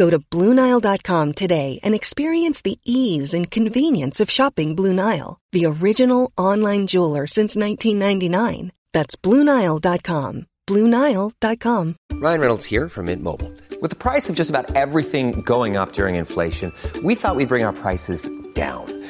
Go to BlueNile.com today and experience the ease and convenience of shopping Blue Nile, the original online jeweler since 1999. That's BlueNile.com. BlueNile.com. Ryan Reynolds here from Mint Mobile. With the price of just about everything going up during inflation, we thought we'd bring our prices down.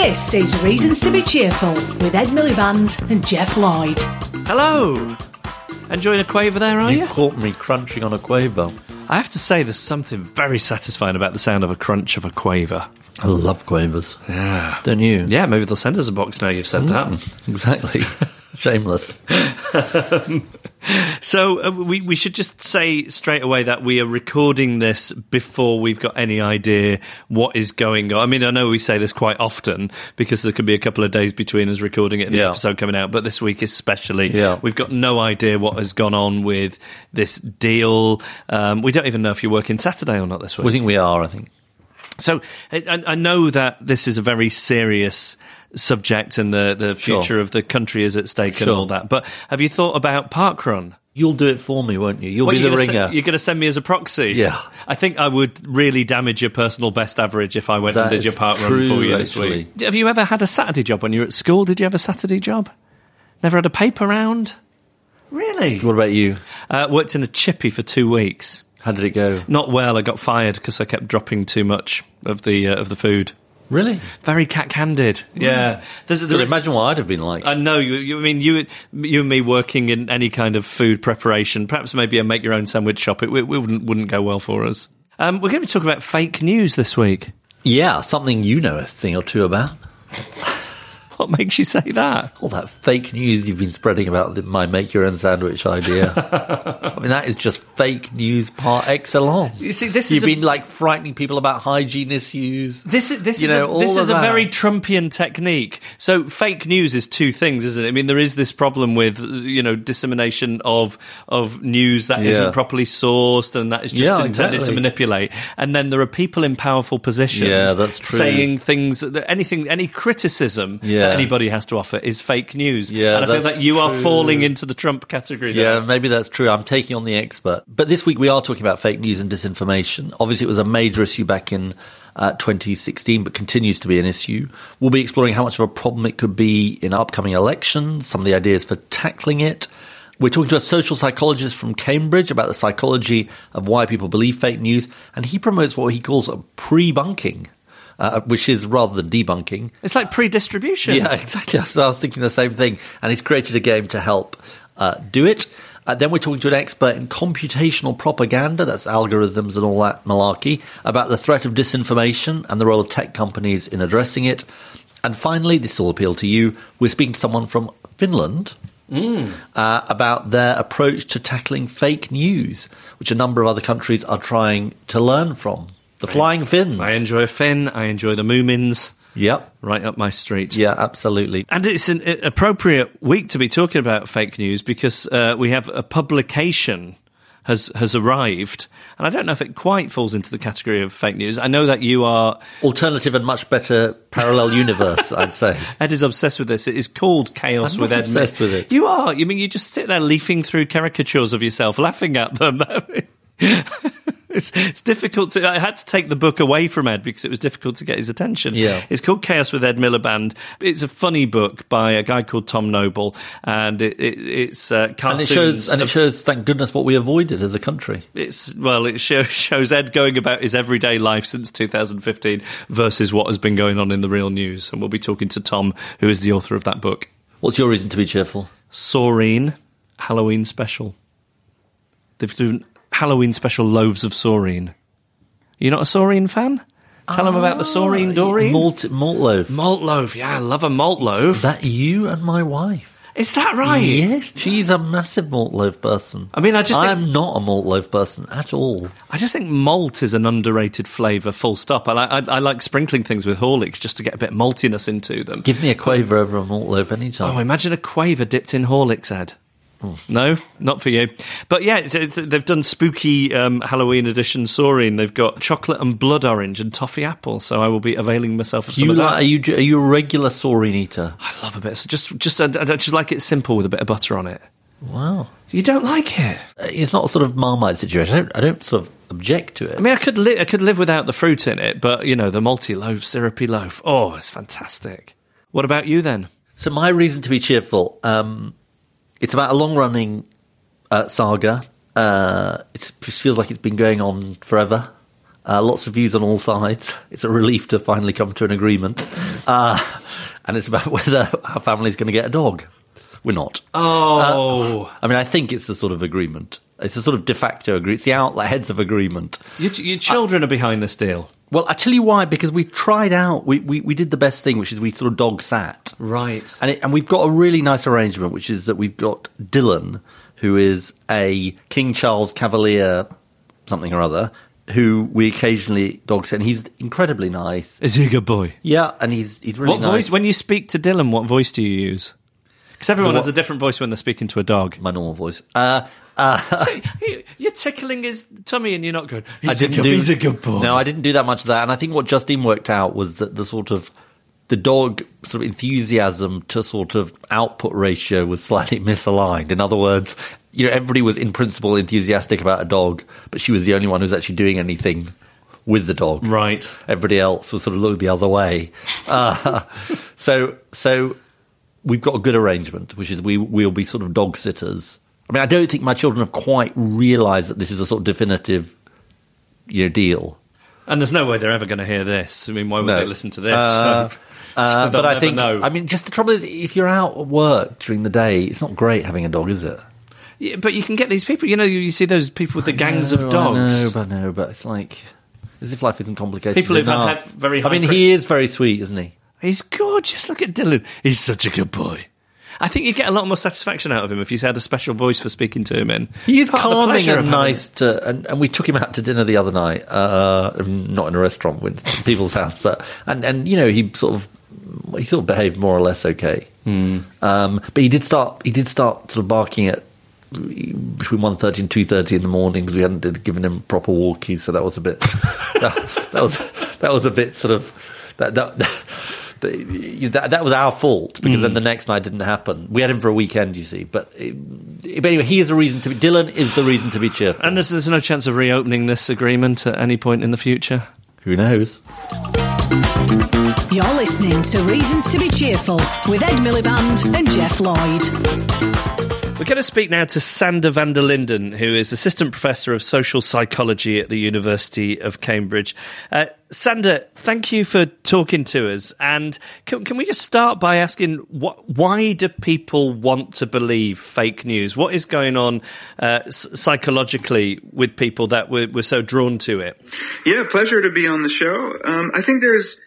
This is Reasons to be Cheerful with Ed Miliband and Geoff Lloyd. Hello. Enjoying a quaver there, are you? You caught me crunching on a quaver. I have to say, there's something very satisfying about the sound of a crunch of a quaver. I love quavers. Yeah. Don't you? Yeah, maybe they'll send us a box now you've said that. Mm, exactly. Shameless. So uh, we we should just say straight away that we are recording this before we've got any idea what is going on. I mean, I know we say this quite often because there could be a couple of days between us recording it and the episode coming out, but this week especially, Yeah. we've got no idea what has gone on with this deal. Um, we don't even know if you're working Saturday or not this week. We think we are, I think. So I I know that this is a very serious subject and the, the Sure. future of the country is at stake and all that. But have you thought about parkrun? You'll do it for me, won't you? You'll What, be you're the ringer. se- you're going to send me as a proxy? Yeah. I think I would really damage your personal best average if I went That and did your parkrun true, for you this actually. week. Have you ever had a Saturday job when you were at school? Did you have a Saturday job? Never had a paper round? Really? what about you? Uh, worked in a chippy for two weeks. How did it go? Not well. I got fired because I kept dropping too much of the uh, of the food. Really? Very cat-handed. Yeah. There's, there is- imagine what I'd have been like. I know you, you. I mean, you, you and me working in any kind of food preparation, perhaps maybe a make your own sandwich shop. It, it wouldn't wouldn't go well for us. Um, we're going to be talking about fake news this week. yeah, something you know a thing or two about. What makes you say that? All that fake news you've been spreading about the, my make your own sandwich idea. I mean, that is just fake news par excellence. You see, this You've is a- been like frightening people about hygiene issues. This is this is know, a, this is a that. very Trumpian technique. So fake news is two things, isn't it? I mean, there is this problem with you know dissemination of of news that Yeah. not properly sourced and that is just Yeah, intended to manipulate. And then there are people in powerful positions, Yeah, that's true. saying things that anything any criticism Yeah. That anybody has to offer is fake news. Yeah, and I feel that you are falling into the Trump category. Yeah, maybe that's true. I'm taking on the expert. But this week we are talking about fake news and disinformation. Obviously, it was a major issue back in uh, 2016, but continues to be an issue. We'll be exploring how much of a problem it could be in upcoming elections, some of the ideas for tackling it. We're talking to a social psychologist from Cambridge about the psychology of why people believe fake news, and he promotes what he calls a pre-bunking, uh, which is rather than debunking. It's like pre-distribution. Yeah, exactly. So I was thinking the same thing, and he's created a game to help uh, do it. Uh, then we're talking to an expert in computational propaganda, that's algorithms and all that malarkey, about the threat of disinformation and the role of tech companies in addressing it. And finally, this will appeal to you, we're speaking to someone from Finland uh, about their approach to tackling fake news, which a number of other countries are trying to learn from. The Flying Finns. I enjoy a Finn. I enjoy the Moomins. Yep. Right up my street. Yeah, absolutely. And it's an uh, appropriate week to be talking about fake news because uh, we have a publication has has arrived, and I don't know if it quite falls into the category of fake news. I know that you are Alternative and much better parallel universe, I'd say. Ed is obsessed with this. It is called Chaos I'm with Ed. obsessed with it. You are. You mean you just sit there leafing through caricatures of yourself, laughing at them. it's, it's difficult to. I had to take the book away from Ed because it was difficult to get his attention. Yeah. it's called Chaos with Ed Miliband. It's a funny book by a guy called Tom Noble, and it, it, it's uh, And it shows, and it shows, thank goodness, what we avoided as a country. it's well, it shows, shows Ed going about his everyday life since 2015 versus what has been going on in the real news. And we'll be talking to Tom, who is the author of that book. What's your reason to be cheerful? Soreen Halloween special. They've done Halloween special loaves of Soreen. You're not a Soreen fan? Tell them about the ah, Soreen Doreen. Malt, malt loaf. Malt loaf, yeah, I love a malt loaf. That you and my wife. Is that right? Yes, she's a massive malt loaf person. I mean, I just think- I'm not a malt loaf person at all. I just think malt is an underrated flavour. Full stop. I like I, I like sprinkling things with Horlicks just to get a bit of maltiness into them. Give me a quaver over a malt loaf anytime. Oh, imagine a quaver dipped in Horlicks, Ed. No, not for you. But yeah, it's, it's, they've done spooky um, Halloween edition Soreen. They've got chocolate and blood orange and toffee apple. So I will be availing myself of some you of that. like, are you are you a regular Soreen eater? I love a bit. So just, just, I, I just like it simple with a bit of butter on it. Wow, You don't like it? it's not a sort of marmite situation. I don't, I don't sort of object to it. I mean, I could, li- I could live without the fruit in it, but you know, the multi loaf, syrupy loaf. Oh, it's fantastic. What about you then? So my reason to be cheerful, um, it's about a long running uh, saga. Uh, it feels like it's been going on forever. Uh, lots of views on all sides. It's a relief to finally come to an agreement. Uh, and it's about whether our family's going to get a dog. We're not. Oh, I mean, I think it's the sort of agreement. It's a sort of de facto agreement. It's the outlet heads of agreement. your, your children are behind this deal, Well, I tell you why, because we tried out, we, we, we did the best thing, which is we sort of dog sat. right? And, it, and we've got a really nice arrangement, which is that we've got Dylan, who is a King Charles Cavalier something or other, who we occasionally dog sit, and he's incredibly nice. Is he a good boy? Yeah, and he's he's really what nice. voice? When you speak to Dylan, what voice do you use? Because everyone The has a different voice when they're speaking to a dog. My normal voice. Uh, uh, so you- you're tickling his tummy, and you're not going. He's I didn't a good, do. He's a good boy. No, I didn't do that much of that. And I think what Justine worked out was that the sort of the dog sort of enthusiasm to sort of output ratio was slightly misaligned. In other words, you know, everybody was in principle enthusiastic about a dog, but she was the only one who was actually doing anything with the dog. Right. Everybody else was sort of looking the other way. Uh, so, so we've got a good arrangement, which is we we'll be sort of dog sitters. I mean, I don't think my children have quite realised that this is a sort of definitive, you know, deal. And there's no way they're ever going to hear this. I mean, why would No. they listen to this? Uh, So- Uh, so but I think, know. I mean, just the trouble is, if you're out at work during the day, it's not great having a dog, is it? Yeah, but you can get these people. You know, you, you see those people with the gangs No, of dogs. I know, but no, but it's like as if life isn't complicated. People who've had- very I mean, high he is very sweet, isn't he? He's gorgeous. Look at Dylan. He's such a good boy. I think you get a lot more satisfaction out of him if he's had a special voice for speaking to him in. He is It's part of the calming and nice to, and, and we took him out to dinner the other night, uh, not in a restaurant with people's house, but and and you know he sort of he sort of behaved more or less okay. Hmm. Um, but he did start he did start sort of barking at between 1.30 and two thirty in the morning because we hadn't given him proper walkies, so that was a bit that, that was that was a bit sort of that that. That, that, that was our fault because Hmm. then the next night didn't happen. We had him for a weekend, you see. But, uh, but anyway, he is a reason to be. Dylan is the reason to be cheerful. And there's, there's no chance of reopening this agreement at any point in the future. Who knows? You're listening to Reasons to be Cheerful with Ed Miliband and Geoff Lloyd. We're going to speak now to Sander van der Linden, who is Assistant Professor of Social Psychology at the University of Cambridge. Uh, Sander, thank you for talking to us. And can, can we just start by asking why do people want to believe fake news? What is going on uh, psychologically with people that we're, we're so drawn to it? Yeah, pleasure to be on the show. Um, I think there's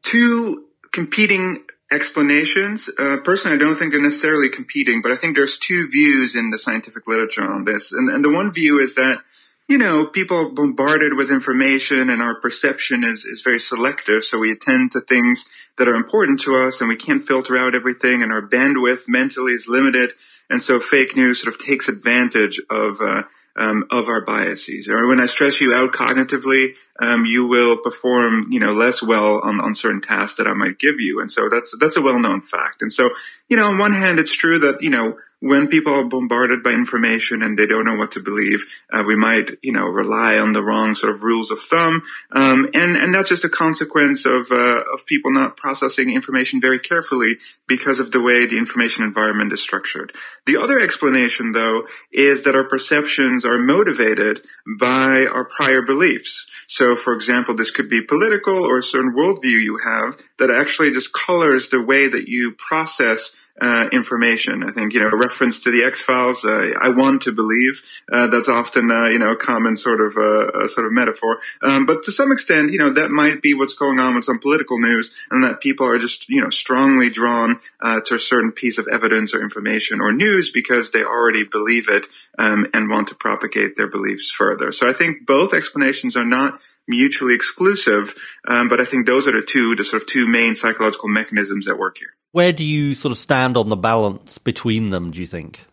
two competing explanations. Uh, personally, I don't think they're necessarily competing, but I think there's two views in the scientific literature on this. And, and the one view is that, you know, people are bombarded with information and our perception is, is very selective. So we attend to things that are important to us and we can't filter out everything and our bandwidth mentally is limited. And so fake news sort of takes advantage of, uh, um, of our biases. Or when I stress you out cognitively, um, you will perform, you know, less well on, on certain tasks that I might give you. And so that's, that's a well-known fact. And so, you know, on one hand, it's true that, you know, when people are bombarded by information and they don't know what to believe, uh, we might, you know, rely on the wrong sort of rules of thumb, um, and and that's just a consequence of uh, of people not processing information very carefully because of the way the information environment is structured. The other explanation, though, is that our perceptions are motivated by our prior beliefs. So, for example, this could be political or a certain worldview you have that actually just colors the way that you process uh, information. I think, you know, reference to the X Files, uh, I want to believe, uh, that's often, uh, you know, a common sort of, uh, sort of metaphor. Um, but to some extent, you know, that might be what's going on with some political news and that people are just, you know, strongly drawn, uh, to a certain piece of evidence or information or news because they already believe it, um, and want to propagate their beliefs further. So I think both explanations are not mutually exclusive. Um, but I think those are the two, the sort of two main psychological mechanisms that work here. Where do you sort of stand on the balance between them, do you think?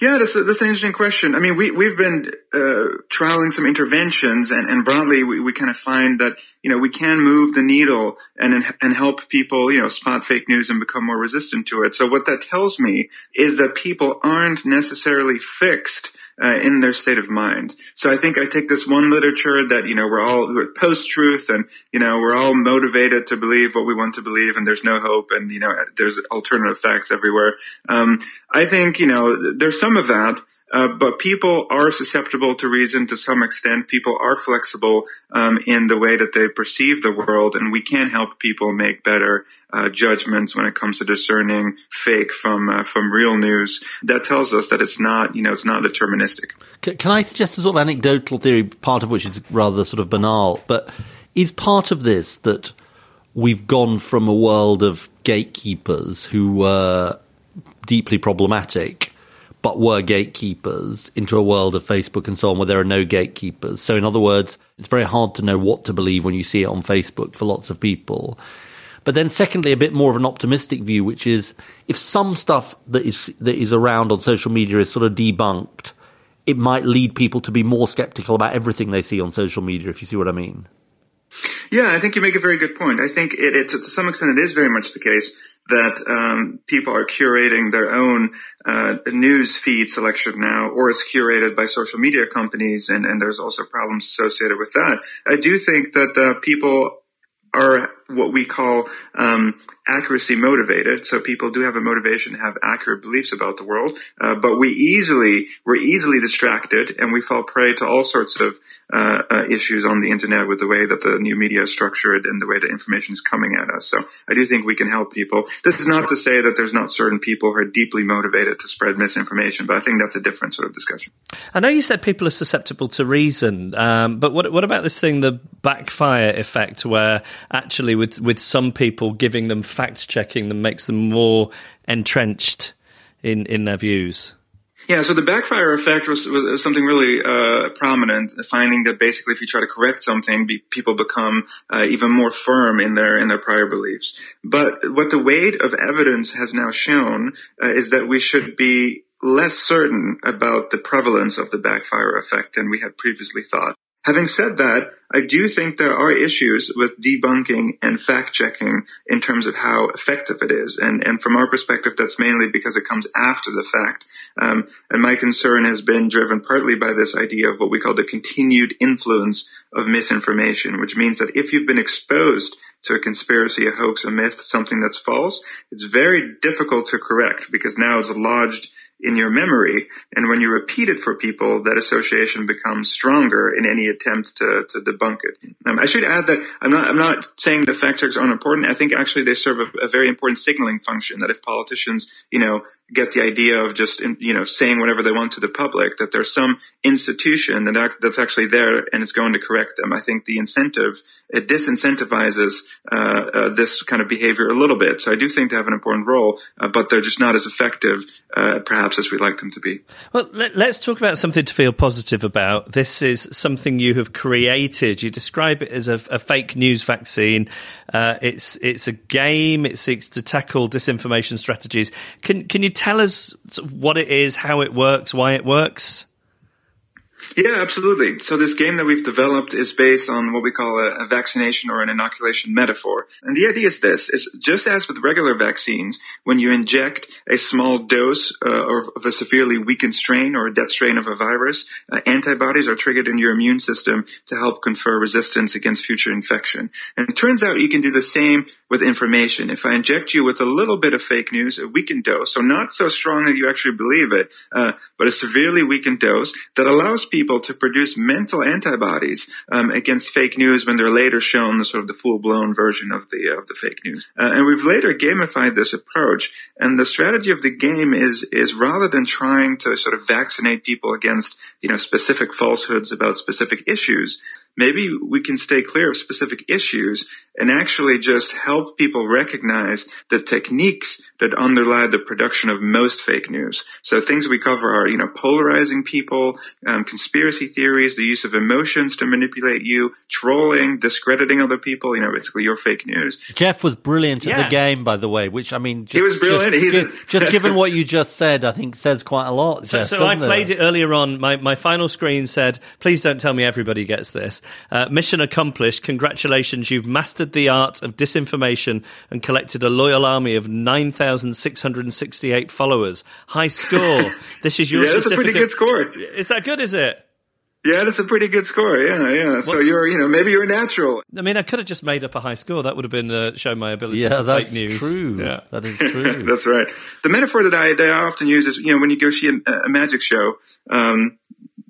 Yeah, that's, a, that's an interesting question. I mean, we, we've been uh, trialing some interventions and, and broadly we, we kind of find that, you know, we can move the needle and, and help people, you know, spot fake news and become more resistant to it. So what that tells me is that people aren't necessarily fixed uh, in their state of mind. So I think I take this one literature that, you know, we're all post-truth and, you know, we're all motivated to believe what we want to believe and there's no hope and, you know, there's alternative facts everywhere. Um, I think, you know, there's some of that. Uh, but people are susceptible to reason to some extent. People are flexible um, in the way that they perceive the world, and we can help people make better uh, judgments when it comes to discerning fake from uh, from real news. That tells us that it's not, you know, it's not deterministic. Can I suggest a sort of anecdotal theory, part of which is rather sort of banal, but is part of this that we've gone from a world of gatekeepers who were deeply problematic but were gatekeepers into a world of Facebook and so on where there are no gatekeepers. So, in other words, it's very hard to know what to believe when you see it on Facebook for lots of people. But then, secondly, a bit more of an optimistic view, which is if some stuff that is that is around on social media is sort of debunked, it might lead people to be more skeptical about everything they see on social media. If you see what I mean. Yeah, I think you make a very good point. I think it, it to some extent it is very much the case that um, people are curating their own uh, news feed selection now, or it's curated by social media companies, and, and there's also problems associated with that. I do think that uh, people are what we call um, accuracy motivated. So people do have a motivation to have accurate beliefs about the world, uh, but we easily we're easily distracted and we fall prey to all sorts of uh, uh, issues on the internet with the way that the new media is structured and the way that information is coming at us. So I do think we can help people. This is not to say that there's not certain people who are deeply motivated to spread misinformation, but I think that's a different sort of discussion. I know you said people are susceptible to reason, um, but what what about this thing, the backfire effect, where actually with with some people giving them fact checking them makes them more entrenched in in their views. Yeah, so the backfire effect was, was something really uh, prominent, finding that basically if you try to correct something, be, people become uh, even more firm in their in their prior beliefs. But what the weight of evidence has now shown uh, is that we should be less certain about the prevalence of the backfire effect than we had previously thought. Having said that, I do think there are issues with debunking and fact checking in terms of how effective it is. And, and from our perspective, that's mainly because it comes after the fact. Um, and my concern has been driven partly by this idea of what we call the continued influence of misinformation, which means that if you've been exposed to a conspiracy, a hoax, a myth, something that's false, it's very difficult to correct because now it's lodged in your memory. And when you repeat it for people, that association becomes stronger in any attempt to, to debunk it. Um, I should add that I'm not, I'm not saying that fact checks aren't important. I think actually they serve a, a very important signaling function that if politicians, you know, get the idea of just you know saying whatever they want to the public that there's some institution that that's actually there and is going to correct them i think the incentive it disincentivizes uh, uh, this kind of behavior a little bit. So i do think they have an important role uh, but they're just not as effective uh, perhaps as we'd like them to be. Well let, us talk about something to feel positive about. This is something you have created. You describe it as a, a fake news vaccine. Uh, it's it's a game. It seeks to tackle disinformation strategies. Can can you tell us what it is, how it works, why it works? Yeah, absolutely. So this game that we've developed is based on what we call a, a, vaccination or an inoculation metaphor. And the idea is this, is just as with regular vaccines, when you inject a small dose uh, of a severely weakened strain or a dead strain of a virus, uh, antibodies are triggered in your immune system to help confer resistance against future infection. And it turns out you can do the same with information. If I inject you with a little bit of fake news, a weakened dose, so not so strong that you actually believe it, uh, but a severely weakened dose that allows people to produce mental antibodies um, against fake news when they're later shown the sort of the full blown version of the of the fake news. Uh, and we've later gamified this approach. And the strategy of the game is is rather than trying to sort of vaccinate people against you know specific falsehoods about specific issues, maybe we can stay clear of specific issues and actually just help people recognize the techniques that underlie the production of most fake news. So things we cover are, you know, polarizing people, um, conspiracy theories, the use of emotions to manipulate you, trolling, discrediting other people, you know, basically your fake news. Geoff was brilliant yeah. at the game, by the way, which I mean, just, he was brilliant. Just, just given what you just said, I think says quite a lot. So, Geoff, so I played it? it earlier on. My, my final screen said, please don't tell me everybody gets this. Uh, mission accomplished. Congratulations. You've mastered the art of disinformation and collected a loyal army of 9,668 followers. High score. This is your yeah, that's a pretty good score. Is that good, is it? Yeah, that's a pretty good score. Yeah, yeah. So you're, you know, maybe you're natural. I mean, I could have just made up a high score. That would have been uh, shown my ability. Yeah, that's fake news. true. Yeah, that is true. that's right. The metaphor that I that I often use is, you know, when you go see a, a magic show, um,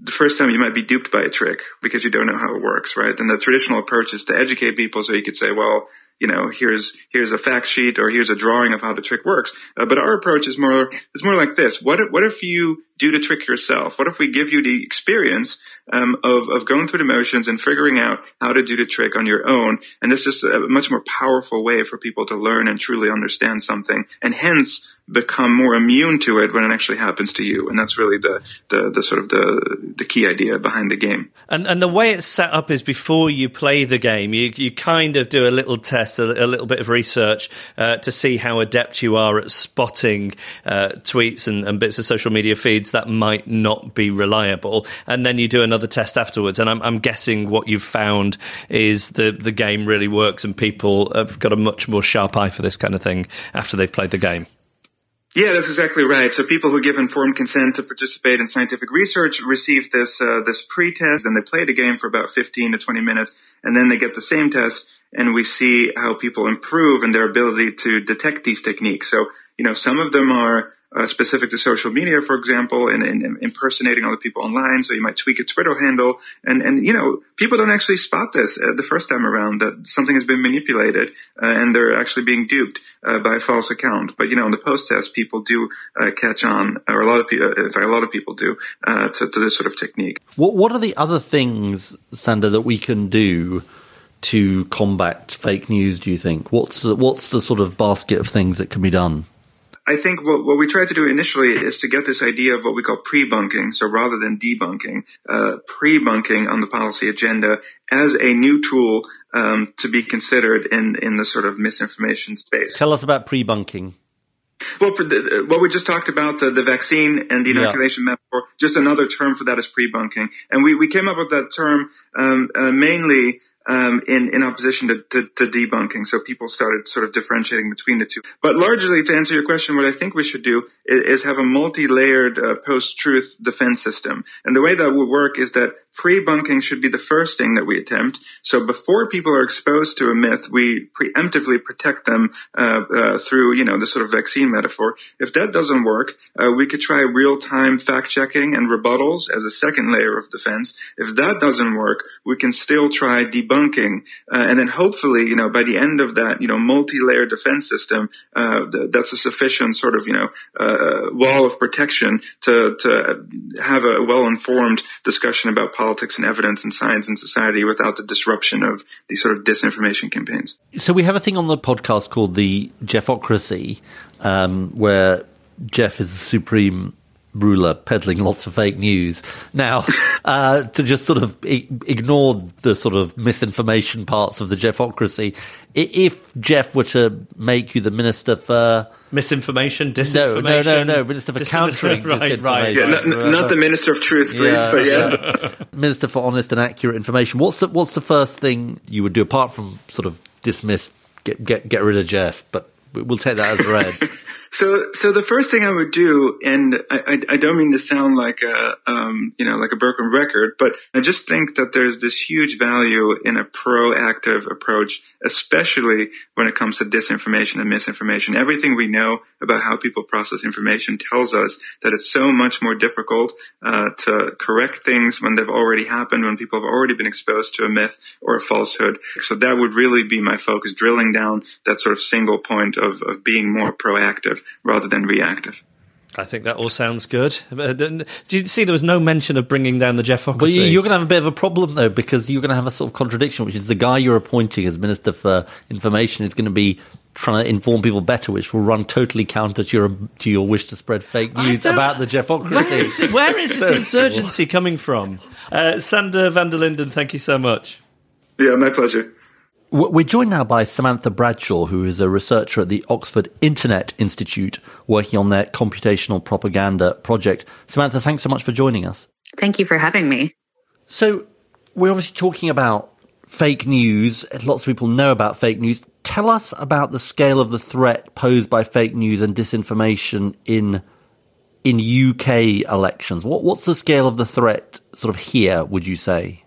the first time you might be duped by a trick because you don't know how it works, right? And the traditional approach is to educate people so you could say, well, you know, here's here's a fact sheet or here's a drawing of how the trick works. Uh, but our approach is more is more like this: what if, what if you do the trick yourself? What if we give you the experience um, of of going through the motions and figuring out how to do the trick on your own? And this is a much more powerful way for people to learn and truly understand something, and hence become more immune to it when it actually happens to you. And that's really the the, the sort of the the key idea behind the game. And and the way it's set up is before you play the game, you you kind of do a little test a, a little bit of research uh, to see how adept you are at spotting uh, tweets and, and, bits of social media feeds that might not be reliable, and then you do another test afterwards. And I'm, I'm guessing what you've found is the the game really works, and people have got a much more sharp eye for this kind of thing after they've played the game. Yeah, that's exactly right. So people who give informed consent to participate in scientific research receive this uh, this pre-test, and they play the game for about 15 to 20 minutes, and then they get the same test, and we see how people improve in their ability to detect these techniques. So, you know, some of them are uh, specific to social media, for example, and, and, impersonating other people online. So you might tweak a Twitter handle, and and you know people don't actually spot this uh, the first time around that something has been manipulated uh, and they're actually being duped uh, by a false account. But you know, in the post test, people do uh, catch on, or a lot of people, in fact, a lot of people do to, to this sort of technique. What What are the other things, Sander, that we can do? To combat fake news, do you think? What's the, what's the sort of basket of things that can be done? I think what, what we tried to do initially is to get this idea of what we call pre-bunking. So rather than debunking, uh, pre-bunking on the policy agenda as a new tool um, to be considered in in the sort of misinformation space. Tell us about pre-bunking. Well, what we just talked about, the, the vaccine and the inoculation yeah. metaphor, just another term for that is pre-bunking. And we, we came up with that term um, uh, mainly um, in in opposition to, to, to, debunking. So people started sort of differentiating between the two. But largely, to answer your question, what I think we should do is, is have a multi-layered uh, post-truth defense system. And the way that would work is that pre-bunking should be the first thing that we attempt. So before people are exposed to a myth, we preemptively protect them uh, uh, through, you know, the sort of vaccine metaphor. If that doesn't work, uh, we could try real-time fact-checking and rebuttals as a second layer of defense. If that doesn't work, we can still try debunking, uh, and then hopefully, you know, by the end of that, you know, multi-layer defense system, uh, th- that's a sufficient sort of, you know, uh, wall of protection to to have a well-informed discussion about politics politics and evidence and science and society without the disruption of these sort of disinformation campaigns. So we have a thing on the podcast called the Geoffocracy, um, where Geoff is the supreme ruler peddling lots of fake news. Now, uh, to just sort of I- ignore the sort of misinformation parts of the Geoffocracy, I- if Geoff were to make you the minister for Misinformation, no, disinformation. no, no, no, minister for Dis- countering right, disinformation, right. Yeah, not, not the Minister of Truth, please, Yeah, but yeah. minister for honest and accurate information. What's the what's the first thing you would do apart from sort of dismiss, get get get rid of Geoff? But we'll take that as read. So, so the first thing I would do, and I, I, I don't mean to sound like a, um, you know, like a broken record, but I just think that there's this huge value in a proactive approach, especially when it comes to disinformation and misinformation. Everything we know about how people process information tells us that it's so much more difficult uh, to correct things when they've already happened, when people have already been exposed to a myth or a falsehood. So that would really be my focus, drilling down that sort of single point of, of being more proactive rather than reactive. I think that all sounds good. Uh, Do you see there was no mention of bringing down the Geoffocracy? But you- you're going to have a bit of a problem though, because you're going to have a sort of contradiction, which is the guy you're appointing as Minister for Information is going to be trying to inform people better, which will run totally counter to your to your wish to spread fake news about the Geoffocracy. Where is, the- where is this insurgency coming from? Uh, Sander van der Linden, thank you so much. Yeah, my pleasure. We're joined now by Samantha Bradshaw, who is a researcher at the Oxford Internet Institute working on their computational propaganda project. Samantha, thanks so much for joining us. Thank you for having me. So, we're obviously talking about fake news. Lots of people know about fake news. Tell us about the scale of the threat posed by fake news and disinformation in in UK elections. What what's the scale of the threat sort of here, would you say?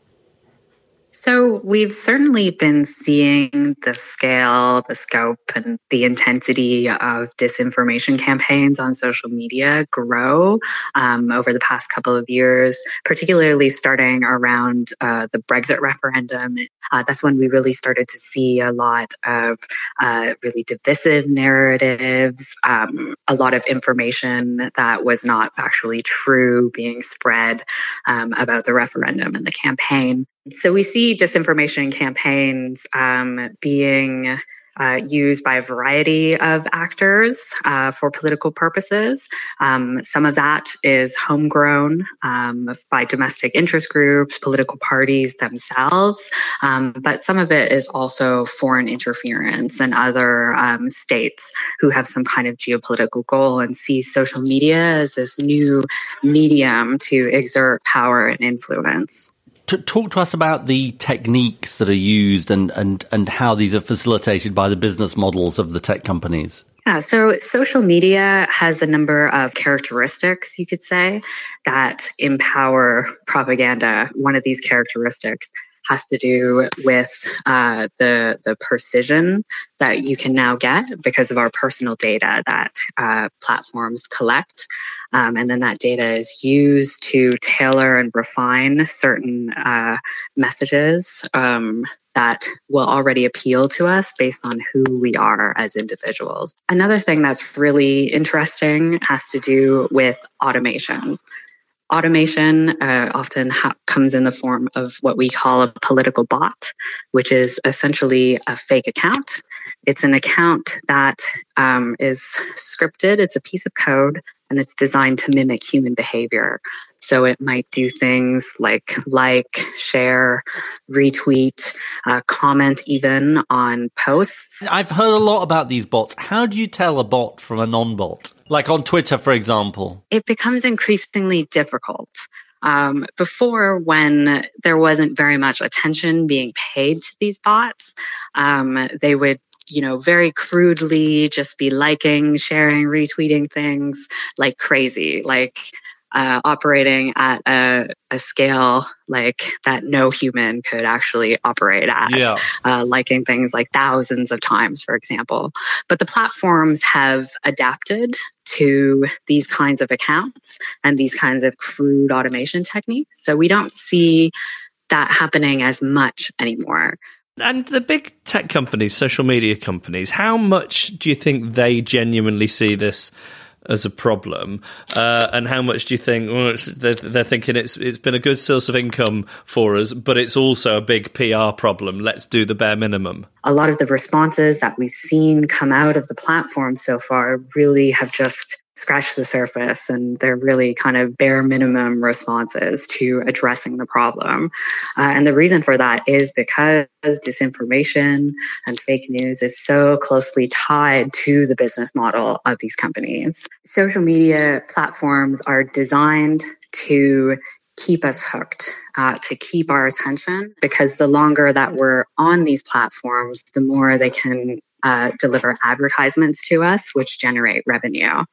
So, we've certainly been seeing the scale, the scope, and the intensity of disinformation campaigns on social media grow um, over the past couple of years, particularly starting around uh, the Brexit referendum. Uh, that's when we really started to see a lot of uh, really divisive narratives, um, a lot of information that was not factually true being spread um, about the referendum and the campaign. So we see disinformation campaigns um, being uh, used by a variety of actors uh, for political purposes. Um, some of that is homegrown um, by domestic interest groups, political parties themselves, um, but some of it is also foreign interference and other um, states who have some kind of geopolitical goal and see social media as this new medium to exert power and influence. T- talk to us about the techniques that are used and, and, and how these are facilitated by the business models of the tech companies. Yeah, so social media has a number of characteristics, you could say, that empower propaganda. One of these characteristics has to do with uh, the the precision that you can now get because of our personal data that uh, platforms collect, um, and then that data is used to tailor and refine certain uh, messages um, that will already appeal to us based on who we are as individuals. Another thing that's really interesting has to do with automation. Automation uh, often ha- comes in the form of what we call a political bot, which is essentially a fake account. It's an account that um, is scripted, it's a piece of code, and it's designed to mimic human behavior. So it might do things like like, share, retweet, uh, comment even on posts. I've heard a lot about these bots. How do you tell a bot from a non bot? Like on Twitter, for example. It becomes increasingly difficult. Um, before, when there wasn't very much attention being paid to these bots, um, they would you know, very crudely just be liking, sharing, retweeting things like crazy, like uh, operating at a, a, scale like that no human could actually operate at, yeah. uh, liking things like thousands of times, for example. But the platforms have adapted to these kinds of accounts and these kinds of crude automation techniques. So we don't see that happening as much anymore. And the big tech companies, social media companies, how much do you think they genuinely see this as a problem? Uh, and how much do you think well, they're, they're, thinking it's it's been a good source of income for us, but it's also a big PR problem? Let's do the bare minimum. A lot of the responses that we've seen come out of the platform so far really have just scratch the surface and they're really kind of bare minimum responses to addressing the problem. Uh, and the reason for that is because disinformation and fake news is so closely tied to the business model of these companies. Social media platforms are designed to keep us hooked, uh, to keep our attention, because the longer that we're on these platforms, the more they can uh, deliver advertisements to us, which generate revenue.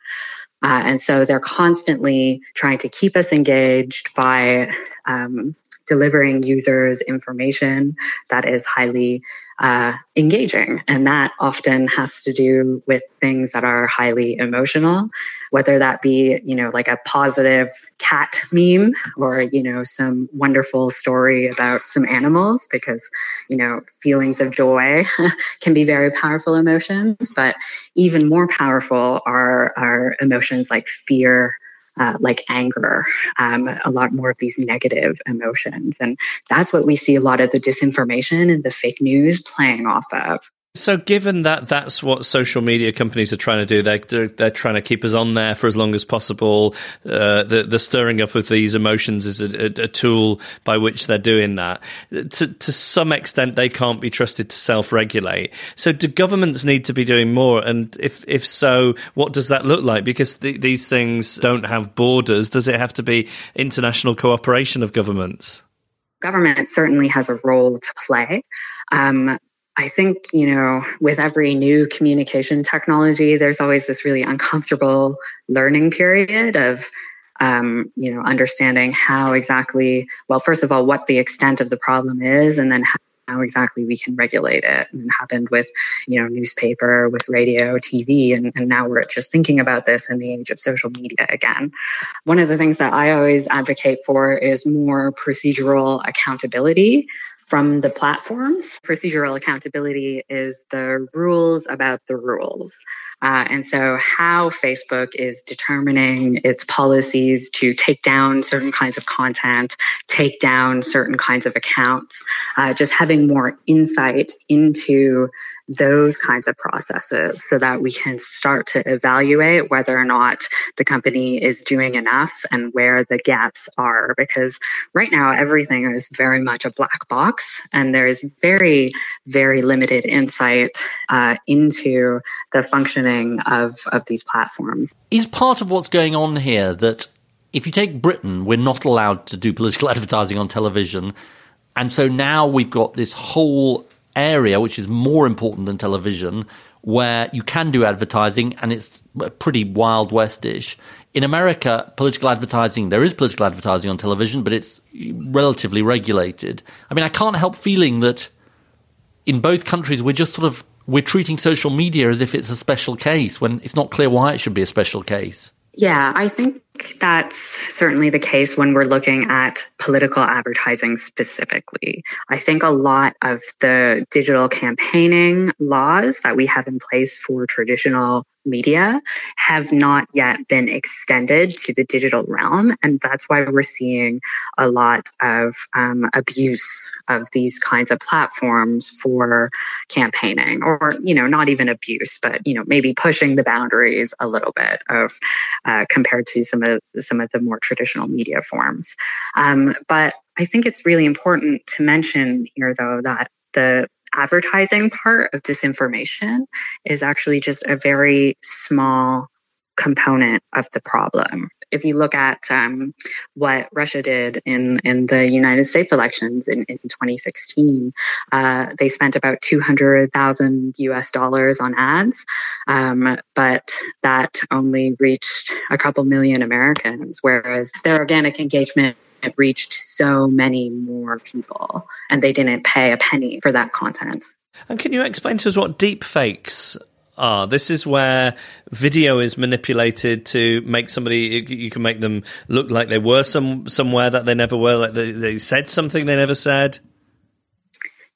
Uh, and so they're constantly trying to keep us engaged by um, delivering users information that is highly uh, engaging. And that often has to do with things that are highly emotional, whether that be, you know, like a positive cat meme or, you know, some wonderful story about some animals, because, you know, feelings of joy can be very powerful emotions. But even more powerful are, are emotions like fear uh, like anger, um, a lot more of these negative emotions. And that's what we see a lot of the disinformation and the fake news playing off of. So, given that that's what social media companies are trying to do, they're, they're, trying to keep us on there for as long as possible. Uh, the, the stirring up of these emotions is a, a, a, tool by which they're doing that. To, to some extent, they can't be trusted to self regulate. So, do governments need to be doing more? And if, if so, what does that look like? Because the, these things don't have borders. Does it have to be international cooperation of governments? Government certainly has a role to play. Um, I think, you know, with every new communication technology, there's always this really uncomfortable learning period of, um, you know, understanding how exactly, well, first of all, what the extent of the problem is, and then how, exactly we can regulate it. And it happened with, you know, newspaper, with radio, TV, and, and now we're just thinking about this in the age of social media again. One of the things that I always advocate for is more procedural accountability from the platforms. Procedural accountability is the rules about the rules. Uh, and so, how Facebook is determining its policies to take down certain kinds of content, take down certain kinds of accounts, uh, just having more insight into those kinds of processes so that we can start to evaluate whether or not the company is doing enough and where the gaps are. Because right now, everything is very much a black box, and there is very, very limited insight uh, into the functioning of, of these platforms. Is part of what's going on here that if you take Britain, we're not allowed to do political advertising on television. And so now we've got this whole area, which is more important than television, where you can do advertising and it's pretty wild westish. In America, political advertising, there is political advertising on television, but it's relatively regulated. I mean, I can't help feeling that in both countries, we're just sort of we're treating social media as if it's a special case when it's not clear why it should be a special case. Yeah, I think that's certainly the case when we're looking at political advertising specifically. I think a lot of the digital campaigning laws that we have in place for traditional media have not yet been extended to the digital realm. And that's why we're seeing a lot of um, abuse of these kinds of platforms for campaigning, or, you know, not even abuse, but, you know, maybe pushing the boundaries a little bit of uh, compared to some of some of the more traditional media forms. Um, but I think it's really important to mention here, though, that the advertising part of disinformation is actually just a very small component of the problem. If you look at um, what Russia did in, in the United States elections in, in 2016, uh, they spent about 200,000 US dollars on ads, um, but that only reached a couple million Americans, whereas their organic engagement reached so many more people and they didn't pay a penny for that content. And can you explain to us what deep fakes are? This is where video is manipulated to make somebody, you can make them look like they were some somewhere that they never were, like they, they said something they never said.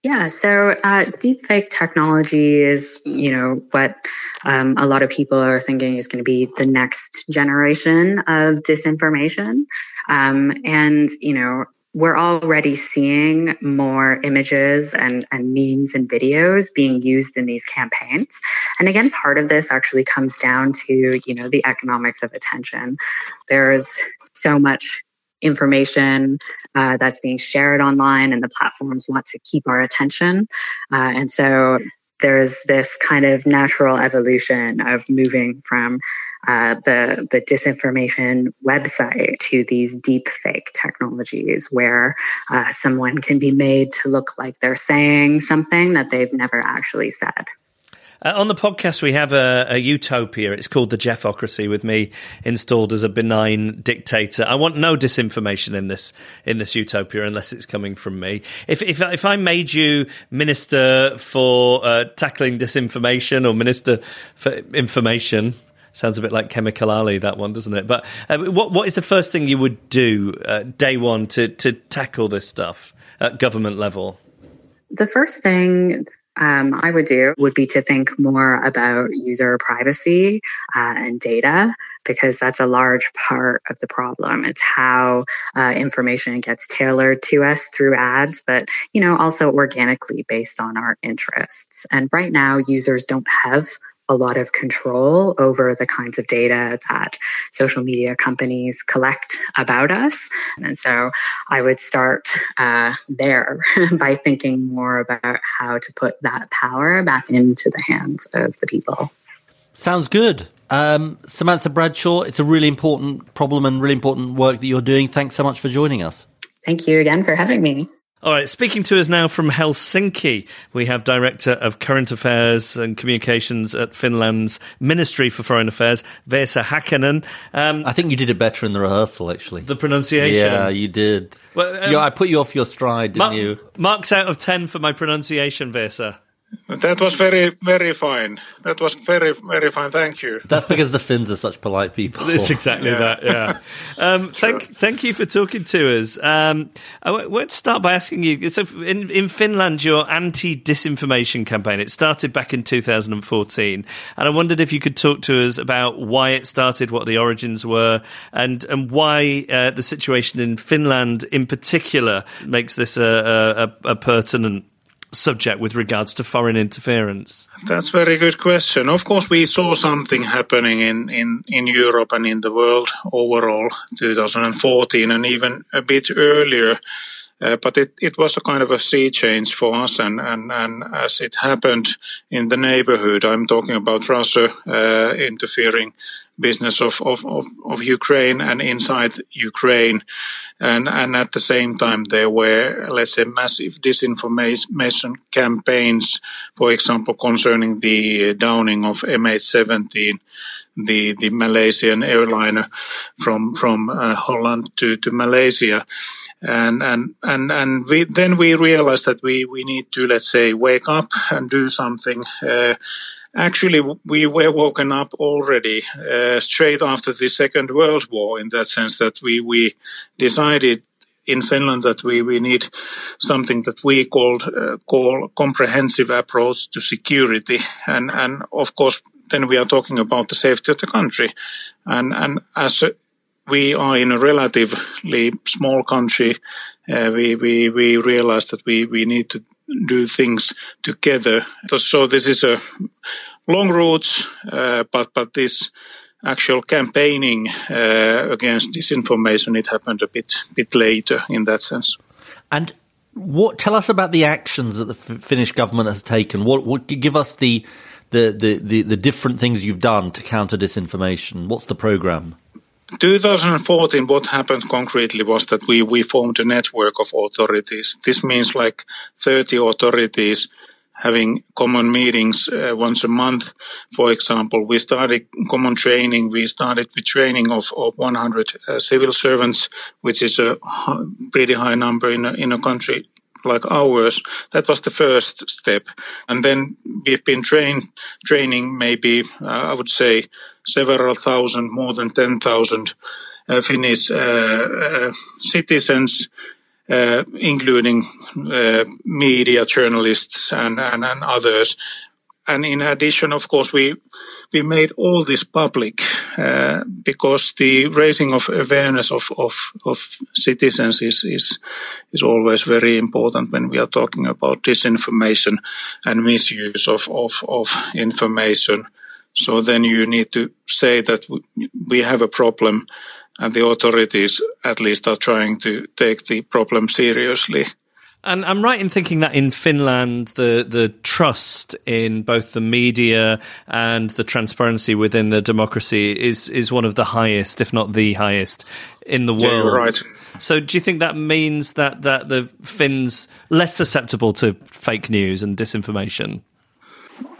Yeah, so uh, deepfake technology is, you know, what um, a lot of people are thinking is going to be the next generation of disinformation. Um, and, you know, we're already seeing more images and, and memes and videos being used in these campaigns. And again, part of this actually comes down to, you know, the economics of attention. There's so much information uh, that's being shared online and the platforms want to keep our attention. Uh, and so there's this kind of natural evolution of moving from uh, the the disinformation website to these deep fake technologies where uh, someone can be made to look like they're saying something that they've never actually said. Uh, on the podcast, we have a, a, utopia. It's called the Geoffocracy, with me installed as a benign dictator. I want no disinformation in this in this utopia, unless it's coming from me. If if, if I made you minister for uh, tackling disinformation or minister for information, sounds a bit like Chemical Ali, that one, doesn't it? But uh, what what is the first thing you would do uh, day one to to tackle this stuff at government level? The first thing um, I would do would be to think more about user privacy uh, and data because that's a large part of the problem. It's how uh, information gets tailored to us through ads, but you know also organically based on our interests. And right now, users don't have a lot of control over the kinds of data that social media companies collect about us. And so I would start uh, there by thinking more about how to put that power back into the hands of the people. Sounds good. Um, Samantha Bradshaw, it's a really important problem and really important work that you're doing. Thanks so much for joining us. Thank you again for having me. All right, speaking to us now from Helsinki, we have Director of Current Affairs and Communications at Finland's Ministry for Foreign Affairs, Vesa Häkkinen. Um, I think you did it better in the rehearsal, actually. The pronunciation. Yeah, you did. Well, um, yeah, I put you off your stride, didn't you? Marks out of 10 for my pronunciation, Vesa. That was very, very fine. That was very, very fine. Thank you. That's because the Finns are such polite people. It's exactly yeah. that. Yeah. Um, sure. Thank, thank you for talking to us. Um, I want to start by asking you. So, in in Finland, your anti-disinformation campaign it started back in 2014, and I wondered if you could talk to us about why it started, what the origins were, and and why uh, the situation in Finland, in particular, makes this a, a, a pertinent subject with regards to foreign interference? That's a very good question. Of course, we saw something happening in, in, in Europe and in the world overall, 2014, and even a bit earlier. Uh, but it, it was a kind of a sea change for us, and, and, and as it happened in the neighborhood, I'm talking about Russia uh, interfering business of, of, of, of, Ukraine and inside Ukraine. And, and at the same time, there were, let's say, massive disinformation campaigns, for example, concerning the downing of MH17, the, the Malaysian airliner from, from uh, Holland to, to Malaysia and and and and we, then we realized that we we need to let's say wake up and do something. Uh, actually, we were woken up already uh, straight after the Second World War. In that sense, that we we decided in Finland that we, we need something that we called uh, call comprehensive approach to security, and and of course then we are talking about the safety of the country, and and as a, we are in a relatively small country. Uh, we, we, we realize that we, we need to do things together. So this is a long route, uh, but, but this actual campaigning uh, against disinformation, it happened a bit, bit later in that sense. And what, tell us about the actions that the Finnish government has taken. What, what give us the, the, the, the, the different things you've done to counter disinformation? What's the program? 2014, what happened concretely was that we, we formed a network of authorities. This means like 30 authorities having common meetings uh, once a month. For example, we started common training. We started with training of, of 100 uh, civil servants, which is a pretty high number in a, in a country like ours. That was the first step. And then we've been trained, training maybe, uh, I would say, several thousand, more than 10,000 uh, Finnish uh, uh citizens, uh, including media, journalists, and, and, and others. and in addition, of course, we we made all this public uh, because the raising of awareness of, of, of citizens is, is is always very important when we are talking about disinformation and misuse of, of, of information. So then you need to say that we have a problem and the authorities at least are trying to take the problem seriously. And I'm right in thinking that in Finland, the the trust in both the media and the transparency within the democracy is is one of the highest, if not the highest, in the world. Yeah, right. So, do you think that means that that the Finns less susceptible to fake news and disinformation?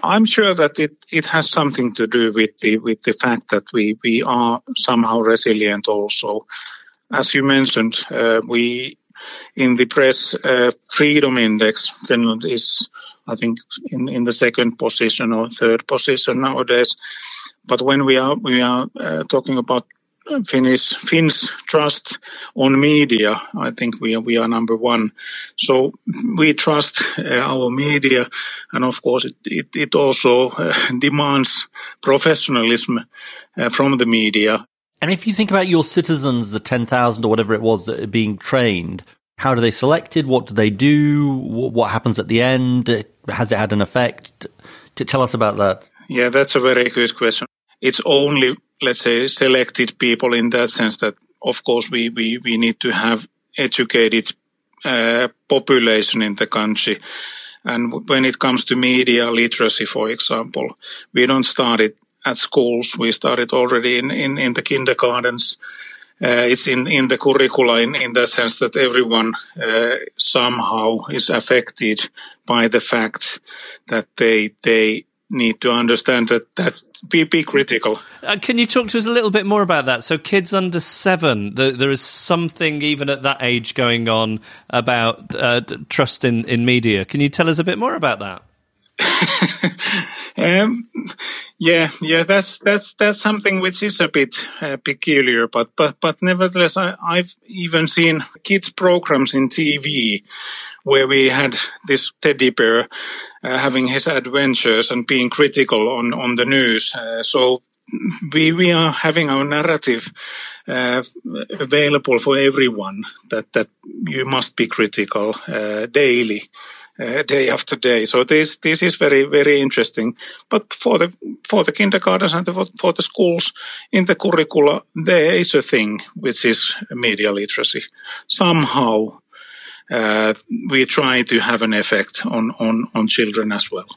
I'm sure that it, it has something to do with the with the fact that we we are somehow resilient. Also, as you mentioned, uh, we in the press uh, freedom index, Finland is, I think, in, in the second position or third position nowadays. But when we are we are uh, talking about Finnish Finns trust on media, I think we are we are number one. So we trust uh, our media, and of course it it, it also uh, demands professionalism uh, from the media. And if you think about your citizens, the 10,000 or whatever it was that are being trained, how do they selected? What do they do? What happens at the end? Has it had an effect? To tell us about that. Yeah, that's a very good question. It's only, let's say, selected people in that sense that, of course, we, we, we need to have educated uh, population in the country. And when it comes to media literacy, for example, we don't start it at schools. We started already in, in, in the kindergartens. Uh, it's in, in the curricula in, in the sense that everyone uh, somehow is affected by the fact that they they need to understand that that be, be critical. Uh, can you talk to us a little bit more about that? So, kids under seven, the, there is something even at that age going on about uh, trust in, in media. Can you tell us a bit more about that? Um, yeah, yeah, that's that's that's something which is a bit uh, peculiar, but but but nevertheless, I, I've even seen kids programs in TV where we had this teddy bear uh, having his adventures and being critical on on the news. Uh, so we we are having our narrative uh, available for everyone that that you must be critical uh, daily uh, day after day. So this this is very very interesting. But for the for the kindergartens and the, for the schools in the curricula, there is a thing which is media literacy. Somehow, uh, we try to have an effect on on on children as well.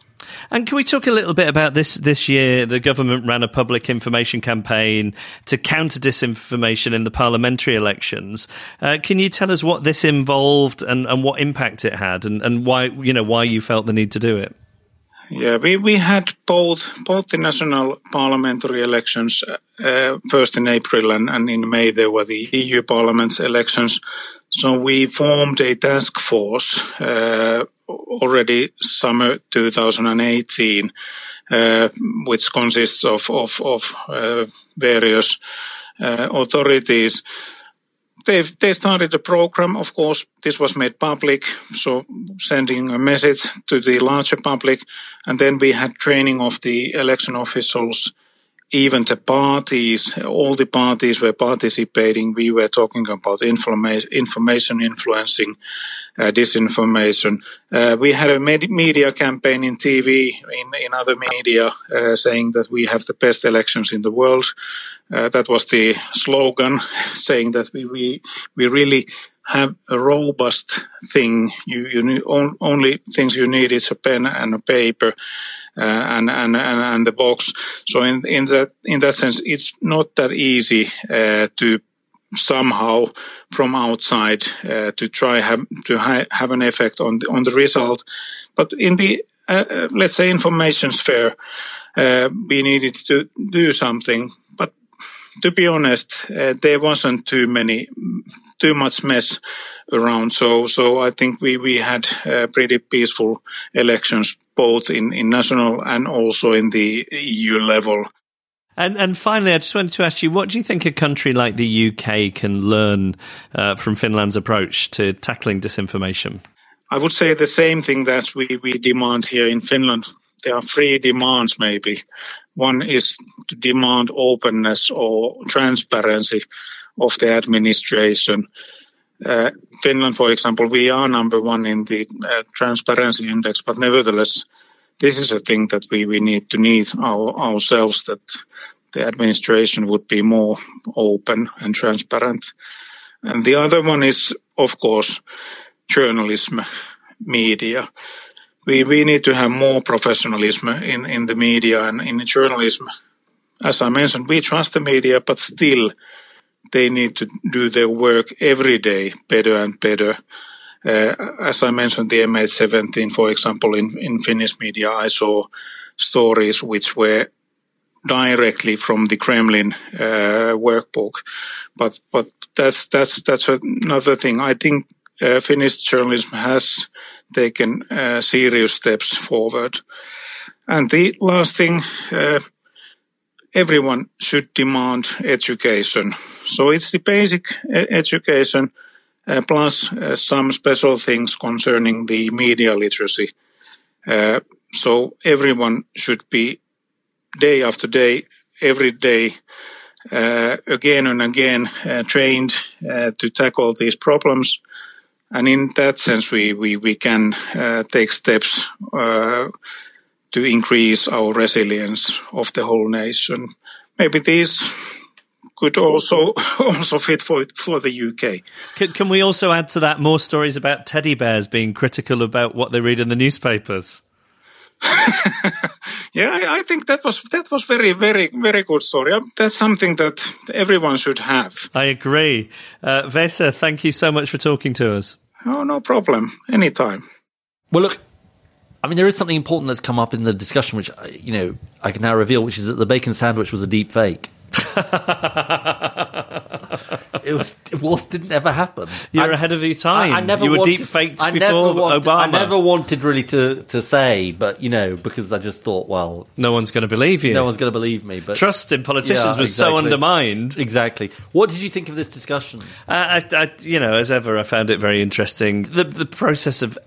And can we talk a little bit about this this year? The government ran a public information campaign to counter disinformation in the parliamentary elections. Uh, can you tell us what this involved and, and what impact it had, and, and why you know why you felt the need to do it? Yeah, we, we had both both the national parliamentary elections uh, first in April and, and in May there were the EU Parliament's elections. So we formed a task force uh, already summer 2018, uh, which consists of of, of uh, various uh, authorities. They they started a program. Of course, this was made public, so sending a message to the larger public, and then we had training of the election officials even the parties, all the parties were participating. We were talking about information influencing uh, disinformation. Uh, we had a med- media campaign in TV, in, in other media, uh, saying that we have the best elections in the world. Uh, that was the slogan, saying that we, we, we really have a robust thing. You, you on, only things you need is a pen and a paper. Uh, and, and, and and the box. So in in that in that sense, it's not that easy uh, to somehow from outside uh, to try have to ha- have an effect on the, on the result. But in the uh, let's say information sphere, uh, we needed to do something. But to be honest, uh, there wasn't too many too much mess around. So, so I think we, we had uh, pretty peaceful elections, both in, in national and also in the EU level. And, and finally, I just wanted to ask you, what do you think a country like the UK can learn uh, from Finland's approach to tackling disinformation? I would say the same thing that we, we demand here in Finland. there are three demands maybe. One is to demand openness or transparency of the administration. Uh, Finland, for example, we are number one in the uh, transparency index, but nevertheless, this is a thing that we, we need to need our, ourselves that the administration would be more open and transparent. And the other one is, of course, journalism, media. We, we need to have more professionalism in, in the media and in journalism. As I mentioned, we trust the media, but still they need to do their work every day better and better. Uh, as I mentioned, the MH17, for example, in, in Finnish media, I saw stories which were directly from the Kremlin uh, workbook. But but that's that's that's another thing. I think uh, Finnish journalism has taken uh, serious steps forward. And the last thing, uh, everyone should demand education. So it's the basic education uh, plus uh, some special things concerning the media literacy. so everyone should be day after day, every day, uh, again and again, uh, trained uh, to tackle these problems. And in that sense, we, we, we can uh, take steps uh, to increase our resilience of the whole nation. Maybe these could also also fit for for the UK. Can, can we also add to that more stories about teddy bears being critical about what they read in the newspapers? yeah, I, I, think that was that was very very very good story. Um, that's something that everyone should have. I agree. Uh, Vesa, thank you so much for talking to us. Oh, no problem. Anytime. Well, look, I mean, there is something important that's come up in the discussion, which you know I can now reveal, which is that the bacon sandwich was a deep fake. it was it was didn't ever happen. You're I, ahead of your time. I, I never you were wanted, deep faked before wanted, Obama. I never wanted really to, to say, but you know, because I just thought, well, no one's going to believe you. No one's going to believe me. But trust in politicians yeah, was exactly. so undermined. Exactly. What did you think of this discussion? Uh, I, I, you know, as ever, I found it very interesting. The the process of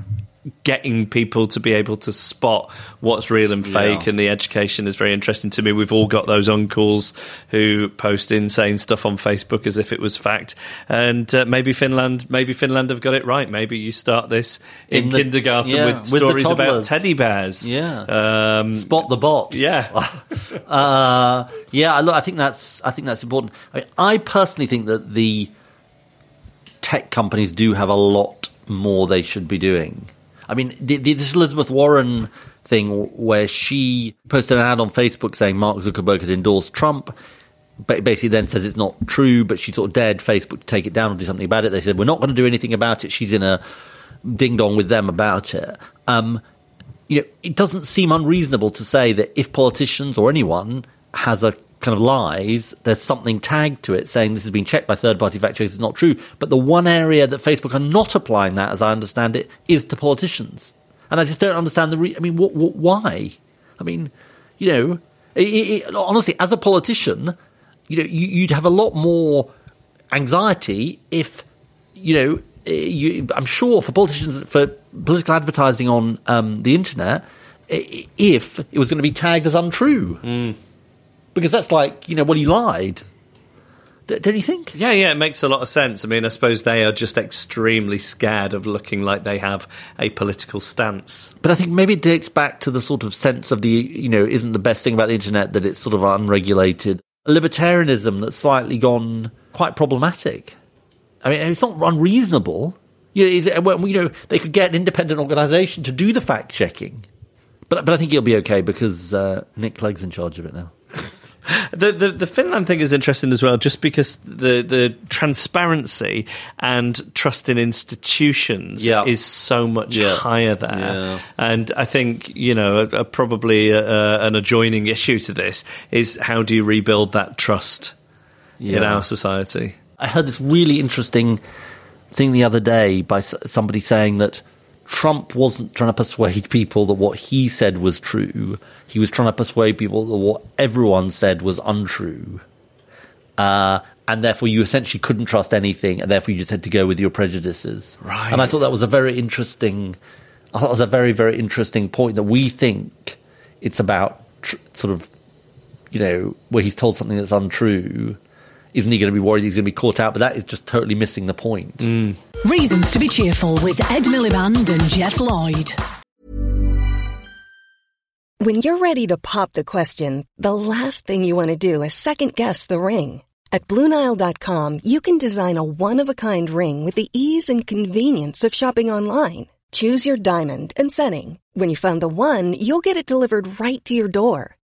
getting people to be able to spot what's real and fake yeah. and the education is very interesting to me. We've all got those uncles who post insane stuff on facebook as if it was fact. And uh, maybe finland maybe finland have got it right. Maybe you start this in, in the, kindergarten yeah, with stories about teddy bears. Yeah. Um, spot the bot. Yeah. Uh, yeah look i think that's i think that's important. I, mean, I personally think that the tech companies do have a lot more they should be doing I mean, this Elizabeth Warren thing where she posted an ad on Facebook saying Mark Zuckerberg had endorsed Trump. Basically, then says it's not true, but she sort of dared Facebook to take it down and do something about it. They said we're not going to do anything about it. She's in a ding dong with them about it. Um, you know, it doesn't seem unreasonable to say that if politicians or anyone has a kind of lies, there's something tagged to it saying this has been checked by third party fact checkers, it's not true. But the one area that Facebook are not applying that, as I understand it, is to politicians. And I just don't understand the. Re- I mean, what, what, why? I mean, you know, it, it, honestly, as a politician, you know, you, you'd have a lot more anxiety if, you know, you, I'm sure for politicians for political advertising on um, the internet, if it was going to be tagged as untrue. Mm because that's like you know well he lied don't you think? Yeah, yeah, it makes a lot of sense. I mean, I suppose they are just extremely scared of looking like they have a political stance. But I think maybe it dates back to the sort of sense of the, you know, isn't the best thing about the internet that it's sort of unregulated. A libertarianism that's slightly gone quite problematic. I mean, it's not unreasonable. You know, you know they could get an independent organisation to do the fact checking. But, but I think it'll be okay because uh, Nick Clegg's in charge of it now. The, the, the Finland thing is interesting as well, just because the the transparency and trust in institutions yeah. is so much yeah. higher there, yeah. and I think you know a, a probably a, an adjoining issue to this is how do you rebuild that trust in our society? I heard this really interesting thing the other day by somebody saying that Trump wasn't trying to persuade people that what he said was true. He was trying to persuade people that what everyone said was untrue. Uh, and therefore you essentially couldn't trust anything, and therefore you just had to go with your prejudices. Right. And I thought that was a very interesting. I thought it was a very very interesting point that we think it's about tr- sort of, you know, where he's told something that's untrue. Isn't he going to be worried he's going to be caught out? But that is just totally missing the point. Mm. Reasons to be cheerful with Ed Miliband and Geoff Lloyd. When you're ready to pop the question, the last thing you want to do is second guess the ring. At Bluenile.com, you can design a one of a kind ring with the ease and convenience of shopping online. Choose your diamond and setting. When you find the one, you'll get it delivered right to your door.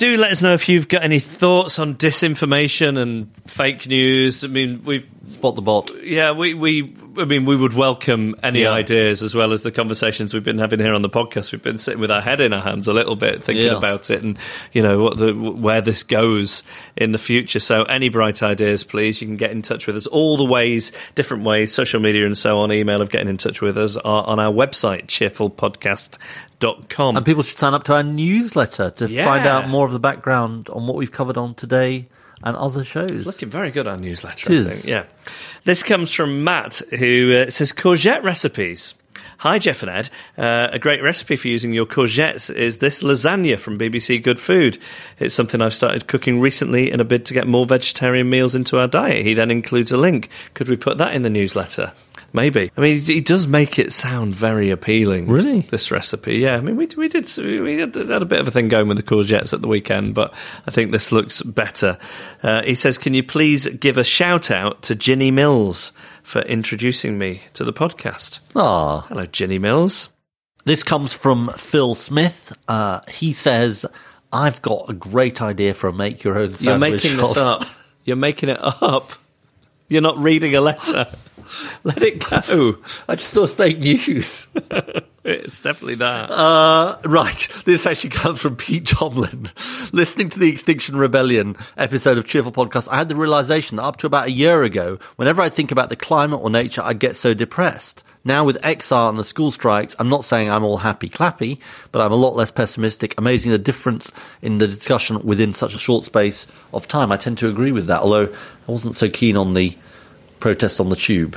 Do let us know if you've got any thoughts on disinformation and fake news. I mean, we've Spot the bot. yeah, we we I mean, we would welcome any Yeah. ideas as well as the conversations we've been having here on the podcast. We've been sitting with our head in our hands a little bit, thinking Yeah. about it and you know what the where this goes in the future. So, any bright ideas, please, you can get in touch with us. All the ways, different ways, social media and so on, email of getting in touch with us are on our website, cheerfulpodcast.com. And people should sign up to our newsletter to Yeah. find out more of the background on what we've covered on today and other shows. It's looking very good, our newsletter, It I think. Yeah. This comes from Matt, who uh, says courgette recipes. Hi, Geoff and Ed. Uh, a great recipe for using your courgettes is this lasagna from BBC Good Food. It's something I've started cooking recently in a bid to get more vegetarian meals into our diet. He then includes a link. Could we put that in the newsletter? Maybe. I mean, he does make it sound very appealing. Really? This recipe, yeah. I mean, we, we did we had, a bit of a thing going with the courgettes at the weekend, but I think this looks better. Uh, he says, "Can you please give a shout out to Ginny Mills for introducing me to the podcast?" Ah, Hello, Ginny Mills. This comes from Phil Smith. Uh, he says, I've got a great idea for a make your own sandwich. You're making this up. You're making it up. You're not reading a letter. Let it go. I just thought it was fake news. It's definitely that. Uh, right. This actually comes from Pete Tomlin. Listening to the Extinction Rebellion episode of Cheerful Podcast, I had the realization that up to about a year ago, whenever I think about the climate or nature, I get so depressed. Now with XR and the school strikes, I'm not saying I'm all happy clappy, but I'm a lot less pessimistic. Amazing the difference in the discussion within such a short space of time. I tend to agree with that, although I wasn't so keen on the protest on the tube.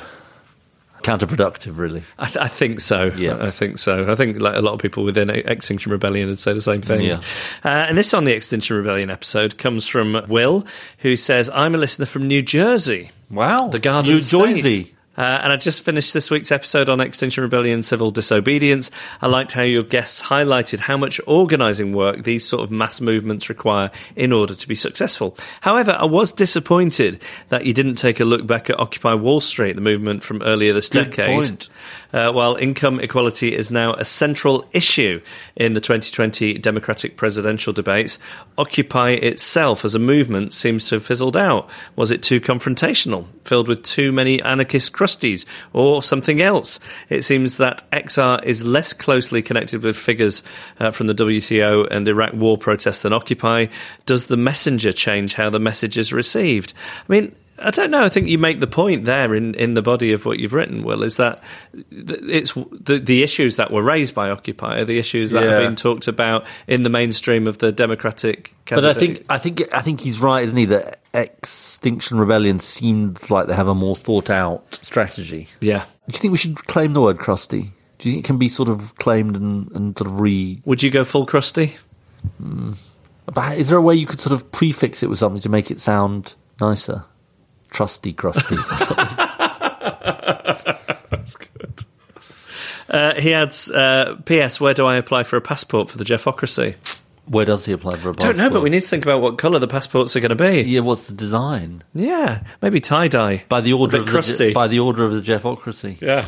Counterproductive, really. I, I think so. Yeah. I think so. I think like a lot of people within Extinction Rebellion would say the same thing. Yeah. Uh, and this on the Extinction Rebellion episode comes from Will, who says, "I'm a listener from New Jersey." Wow. The Garden New State. Jersey. Uh, and I just finished this week's episode on Extinction Rebellion civil disobedience. I liked how your guests highlighted how much organising work these sort of mass movements require in order to be successful. However, I was disappointed that you didn't take a look back at Occupy Wall Street, the movement from earlier this Good decade. Uh, while income equality is now a central issue in the 2020 Democratic presidential debates, Occupy itself as a movement seems to have fizzled out. Was it too confrontational, filled with too many anarchist crusties, or something else? It seems that XR is less closely connected with figures uh, from the WTO and Iraq war protests than Occupy. Does the messenger change how the message is received? I mean, I don't know. I think you make the point there in, in the body of what you've written, Will, is that it's the, the issues that were raised by Occupy are the issues that have Yeah. been talked about in the mainstream of the Democratic But I think I think I think he's right, isn't he? That Extinction Rebellion seems like they have a more thought out strategy. Yeah. Do you think we should claim the word crusty? Do you think it can be sort of claimed and, and sort of re? Would you go full crusty? Hmm. But is there a way you could sort of prefix it with something to make it sound nicer? Trusty, crusty. or something. That's good. Uh, he adds, uh, P.S. Where do I apply for a passport for the Geoffocracy? Where does he apply for a passport? Don't know, but we need to think about what colour the passports are going to be. Yeah, what's the design? Yeah, maybe tie dye. By the order a of crusty. the by the order of the Geoffocracy. yeah.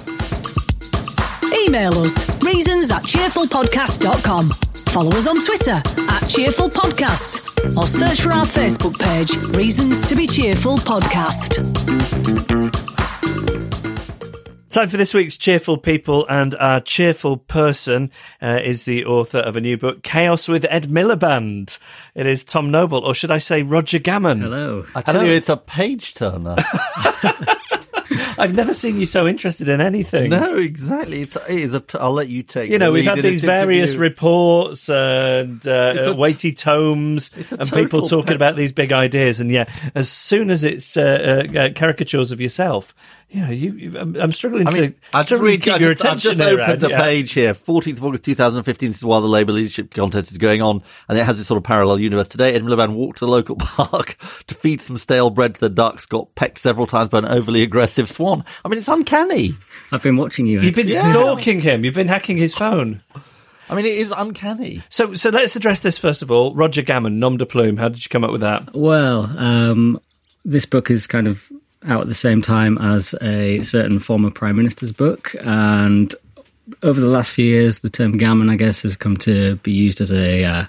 Email us reasons at cheerfulpodcast.com. Follow us on Twitter at Cheerful Podcasts or search for our Facebook page, Reasons to Be Cheerful Podcast. Time for this week's cheerful people, and our cheerful person uh, is the author of a new book, Chaos with Ed Miliband. It is Tom Noble, or should I say Roger Gammon? Hello. I tell Hello. you, it's a page turner. I've never seen you so interested in anything. no, exactly. It's, it is a t- I'll let you take. You know, the we've had these various interview. reports and uh, uh, weighty tomes and people talking pe- about these big ideas. And yeah, as soon as it's uh, uh, uh, caricatures of yourself, you know, you, you, I'm, I'm struggling I mean, to, I just struggling read. to keep I your just, I've attention just there, opened Ed, a yeah. page here. 14th of August 2015. This is while the Labour leadership contest is going on, and it has this sort of parallel universe. Today, Ed Miliband walked to the local park to feed some stale bread to the ducks. Got pecked several times by an overly aggressive swan. I mean, it's uncanny. I've been watching you. You've been Yeah. stalking him. You've been hacking his phone. I mean, it is uncanny. So, so let's address this first of all. Roger Gammon, nom de plume. How did you come up with that? Well, um, this book is kind of out at the same time as a certain former prime minister's book, and over the last few years, the term gammon, I guess, has come to be used as a uh,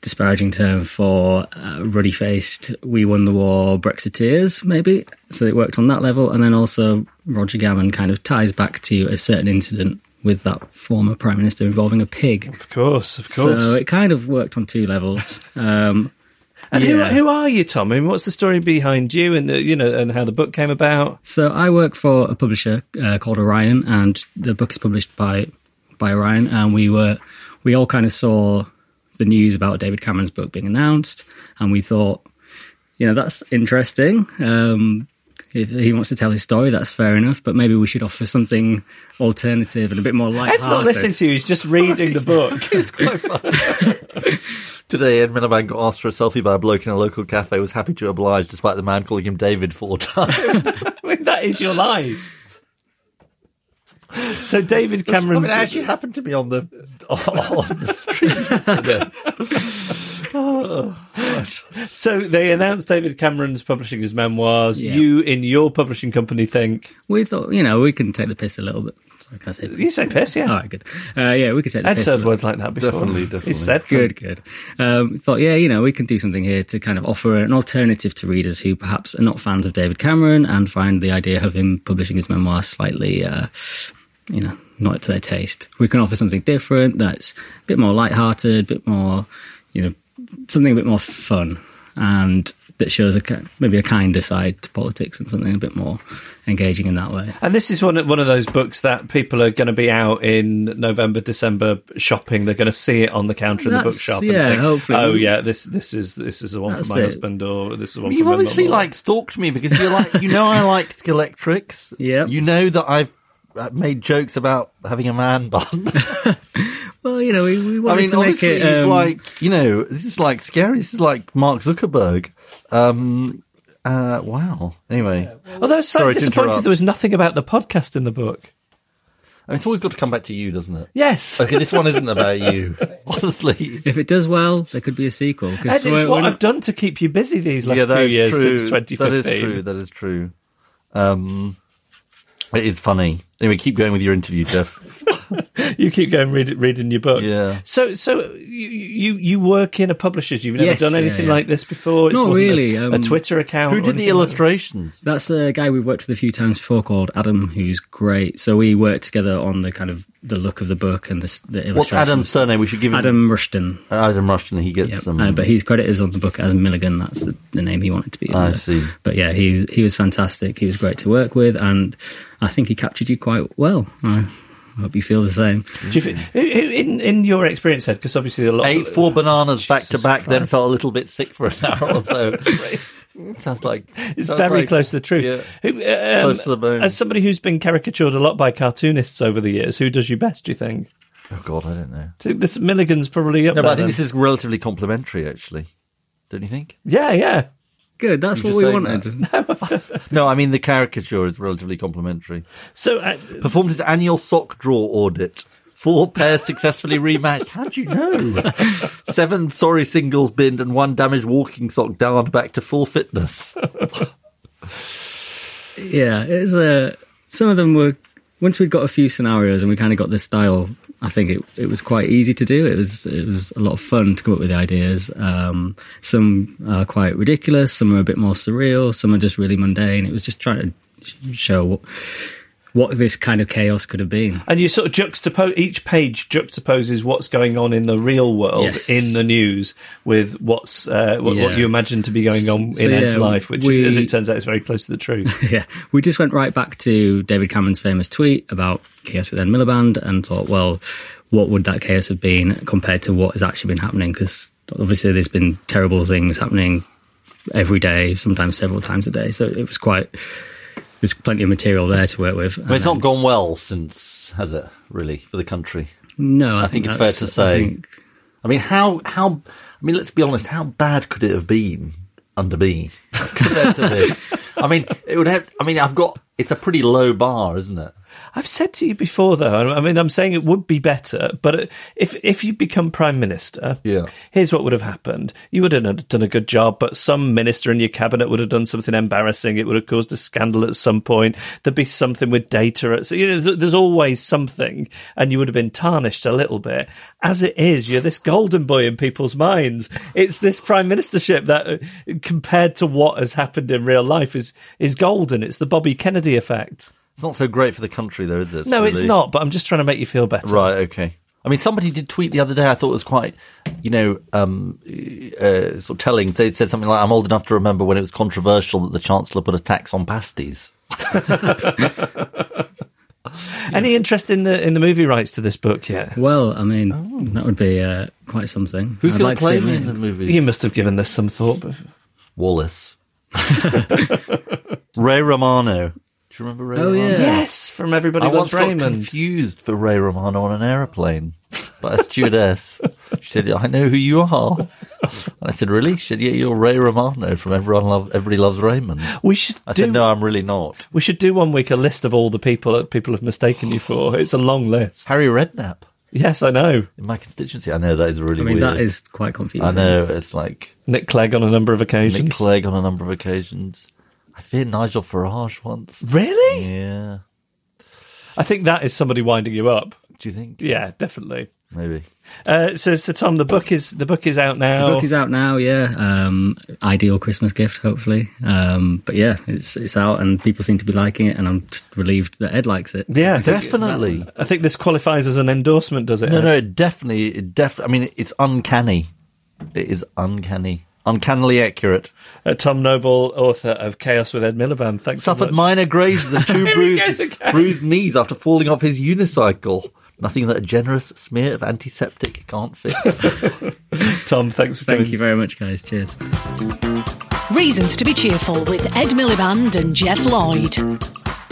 disparaging term for uh, ruddy-faced, we won the war Brexiteers, maybe. So it worked on that level, and then also Roger Gammon kind of ties back to a certain incident with that former prime minister involving a pig. Of course, of course. So it kind of worked on two levels. Um, and yeah. who, who are you, Tom? I mean, what's the story behind you, and the, you know, and how the book came about? So I work for a publisher uh, called Orion, and the book is published by by Orion. And we were we all kind of saw the news about David Cameron's book being announced, and we thought, you know, that's interesting. Um, if he wants to tell his story, that's fair enough. But maybe we should offer something alternative and a bit more light. Ed's not listening to you; he's just reading the book. It's quite funny. Today, Ed Miliband got asked for a selfie by a bloke in a local cafe. Was happy to oblige, despite the man calling him David four times. I mean, that is your life. So David I mean, actually happened to me on the on the street. Gosh. So they announced David Cameron's publishing his memoirs. Yeah. You, in your publishing company, think We thought, you know, we can take the piss a little bit. Sorry, can I say? you say piss, yeah. All right, good. Uh, yeah, we could take the Ed's piss. a heard little- words like that before. Definitely, definitely. He said. Good, good. Um, thought, yeah, you know, we can do something here to kind of offer an alternative to readers who perhaps are not fans of David Cameron and find the idea of him publishing his memoir slightly, uh, you know, not to their taste. We can offer something different that's a bit more light-hearted, a bit more, you know, something a bit more fun and that shows a maybe a kinder side to politics and something a bit more engaging in that way. And this is one of, one of those books that people are going to be out in November, December shopping. They're going to see it on the counter in the bookshop. yeah, and think, hopefully. Oh yeah, this this is this is the one That's for my it. husband, or this is the one. You've for my obviously mum, or- like stalked me because you're like you know I like Skeletrix. Yep. You know that I've uh, made jokes about having a man bun. Well, you know, we, we I wanted mean, to make honestly, it it's um, like you know, this is like scary. This is like Mark Zuckerberg. Um, uh, wow. Anyway, Although I was Sorry slightly disappointed there was nothing about the podcast in the book. I mean, it's always got to come back to you, doesn't it? Yes. Okay, this one isn't about you. Honestly, If it does well, there could be a sequel. Ed, it's we're- what we're I've done to keep you busy these last yeah, that few years true. since 2015. That is true. That is true. Um, it is funny. Anyway, keep going with your interview, Geoff. you keep going read, reading your book. Yeah. So, so you you, you work in a publisher's. You've never Yes, done yeah, anything yeah. like this before. It Not wasn't a- really, A, um, Twitter account. Who or did the anything like that? illustrations? That's a guy we've worked with a few times before called Adam, who's great. So we worked together on the kind of the look of the book and the, s- the illustrations. What's Adam's surname? We should give him Adam Rushton. Adam Rushton. He gets Yep. some. Uh, but his credit is on the book as Milligan. That's the, the name he wanted to be. I see. But yeah, he he was fantastic. He was great to work with, and I think he captured you quite well. I hope you feel the same. Do you thi- who- who- in in your experience, Ed? Because obviously a lot. Ate four bananas back to back, then felt a little bit sick for an hour or so. sounds like It's sounds very like- close to the truth. Yeah. Who, uh, um, Close to the bone. As somebody who's been caricatured a lot by cartoonists over the years, who does you best? Do you think? Oh God, I don't know. Do you think this Milligan's probably up No, there. but I think then? this is relatively complimentary, actually. Don't you think? Yeah, yeah. Good. That's I'm what we wanted. No, I mean the caricature is relatively complimentary. So, uh, Performed his annual sock draw audit. Four pairs successfully rematched. How do you know? Seven sorry singles binned and one damaged walking sock darned back to full fitness. Yeah, it's uh, some of them were once we'd got a few scenarios and we kind of got the style. I think it it was quite easy to do. It was it was a lot of fun to come up with the ideas. Um, some are quite ridiculous. Some are a bit more surreal. Some are just really mundane. It was just trying to sh- show what, this kind of chaos could have been. and you sort of juxtapose each page juxtaposes what's going on in the real world Yes. in the news with what's uh, what, what you imagine to be going on So, in Ed's life, which, we- as it turns out, is very close to the truth. yeah, we just went right back to David Cameron's famous tweet about chaos with Ed Miliband and thought, well, what would that chaos have been compared to what has actually been happening? Because obviously there's been terrible things happening every day, sometimes several times a day. So it was quite. There's plenty of material there to work with. Well, it's not um, gone well since, has it? Really, for the country. No, I, I think it's fair to I say. think- I mean, how how? I mean, let's be honest. How bad could it have been under me compared to this? I mean, it would have. I mean, I've got. It's a pretty low bar, isn't it? I've said to you before, though. I mean, I'm saying it would be better, but if if you become prime minister, Yeah. here's what would have happened: you would have done a good job, but some minister in your cabinet would have done something embarrassing. It would have caused a scandal at some point. There'd be something with data. At, so you know, there's, there's always something, and you would have been tarnished a little bit. As it is, you're this golden boy in people's minds. It's this prime ministership that, uh, compared to what has happened in real life, is is golden. It's the Bobby Kennedy effect. It's not so great for the country, though, is it? No, it's not. But I'm just trying to make you feel better. Right. Okay. I mean, somebody did tweet the other day. I thought it was quite, you know, um, uh, sort of telling. They said something like, "I'm old enough to remember when it was controversial that the chancellor put a tax on pasties." Any interest in the in the movie rights to this book yet? Well, I mean, that would be uh, quite something. Who's going like to play me in the movie? You must have given this some thought. But Wallace. Ray Romano. Do you remember Ray Oh, Romano? yeah. yes, from everybody I loves once got confused for Ray Romano on an aeroplane by a stewardess. she said, "I know who you are." And I said, "Really?" She said, "Yeah, you're Ray Romano from Everyone Love Everybody Loves Raymond." We should I do. said, "No, I'm really not." We should do one week a list of all the people that people have mistaken you for. It's a long list. Harry Redknapp Yes, I know. in my constituency. I know that is really I mean, weird. that is quite confusing. I know it's like Nick Clegg on a number of occasions. Nick Clegg on a number of occasions. I feared Nigel Farage once. Really? Yeah. I think that is somebody winding you up. Do you think? Yeah, definitely. Maybe. Uh, so, so Tom, the book is the book is out now. The book is out now, yeah. Um, ideal Christmas gift, hopefully. Um, but yeah, it's it's out and people seem to be liking it, and I'm just relieved that Ed likes it. yeah, I think- Definitely. I think this qualifies as an endorsement, does it? No, Ed? no, it definitely, it def- I mean, it's uncanny. It is uncanny. Uncannily accurate. Uh, Tom Noble, author of Chaos with Ed Miliband. Thanks. so Suffered much. minor grazes and two Here he goes bruised, again. bruised knees after falling off his unicycle. Nothing that a generous smear of antiseptic can't fix. Tom, thanks for Thank coming. you very much, guys. Cheers. Reasons to be cheerful with Ed Miliband and Geoff Lloyd.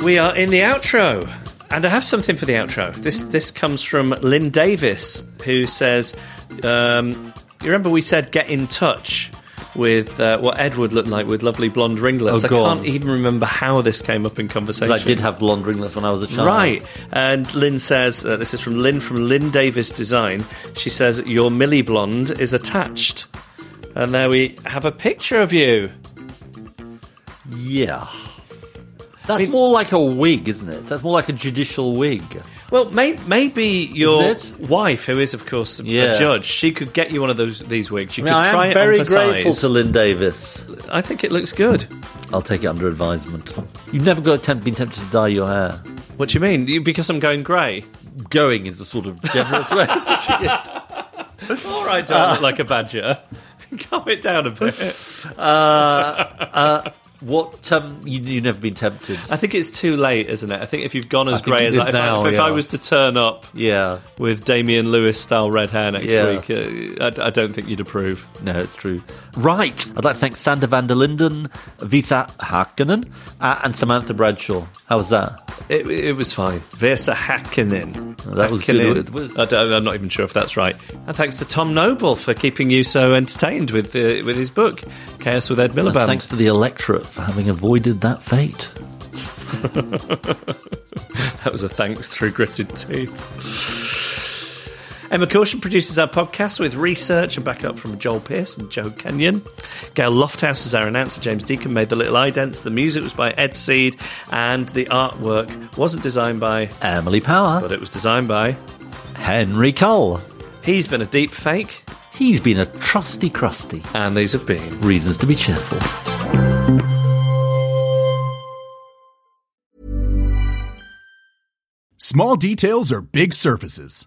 We are in the outro, and I have something for the outro. This this comes from Lynn Davis, who says, um, "You remember we said get in touch." With uh, what Ed would look like with lovely blonde ringlets. Oh, I can't on. even remember how this came up in conversation. I did have blonde ringlets when I was a child. Right. And Lynn says, uh, this is from Lynn from Lynn Davis Design. She says, Your Millie Blonde is attached. And there we have a picture of you. Yeah. That's more like a wig, isn't it? That's more like a judicial wig. Well, may, maybe your Isn't wife, who is of course a Yeah. judge, she could get you one of those these wigs. You I, mean, could I try am it very on for grateful size. to Lynn Davis. I think it looks good. I'll take it under advisement. You've never got temp- been tempted to dye your hair. What do you mean? You, because I'm going grey. Going is a sort of generous way of putting it. All right, do I look like a badger? Calm it down a bit. Uh, uh, What um, you, you've never been tempted? I think it's too late, isn't it? I think if you've gone as I grey as is I, if, now, I, if yeah. I was to turn up Yeah, with Damian Lewis style red hair next Yeah. week, uh, I, I don't think you'd approve. no, it's true. Right, I'd like to thank Sander van der Linden, Visa Hakkanen, uh, and Samantha Bradshaw. How was that? It, it was fine. Versa Hakkinen. That was good. I I'm not even sure if that's right. And thanks to Tom Noble for keeping you so entertained with uh, with his book, Chaos with Ed And Miliband. thanks to the electorate for having avoided that fate. That was a thanks through gritted teeth. Emma Caution produces our podcast with research and backup from Joel Pierce and Joe Kenyon. Gail Lofthouse is our announcer. James Deacon made the little idents. The music was by Ed Seed, and the artwork wasn't designed by Emily Power, but it was designed by Henry Cole. He's been a deep fake, He's been a trusty crusty. and these have been Reasons to be cheerful. Small details are big surfaces.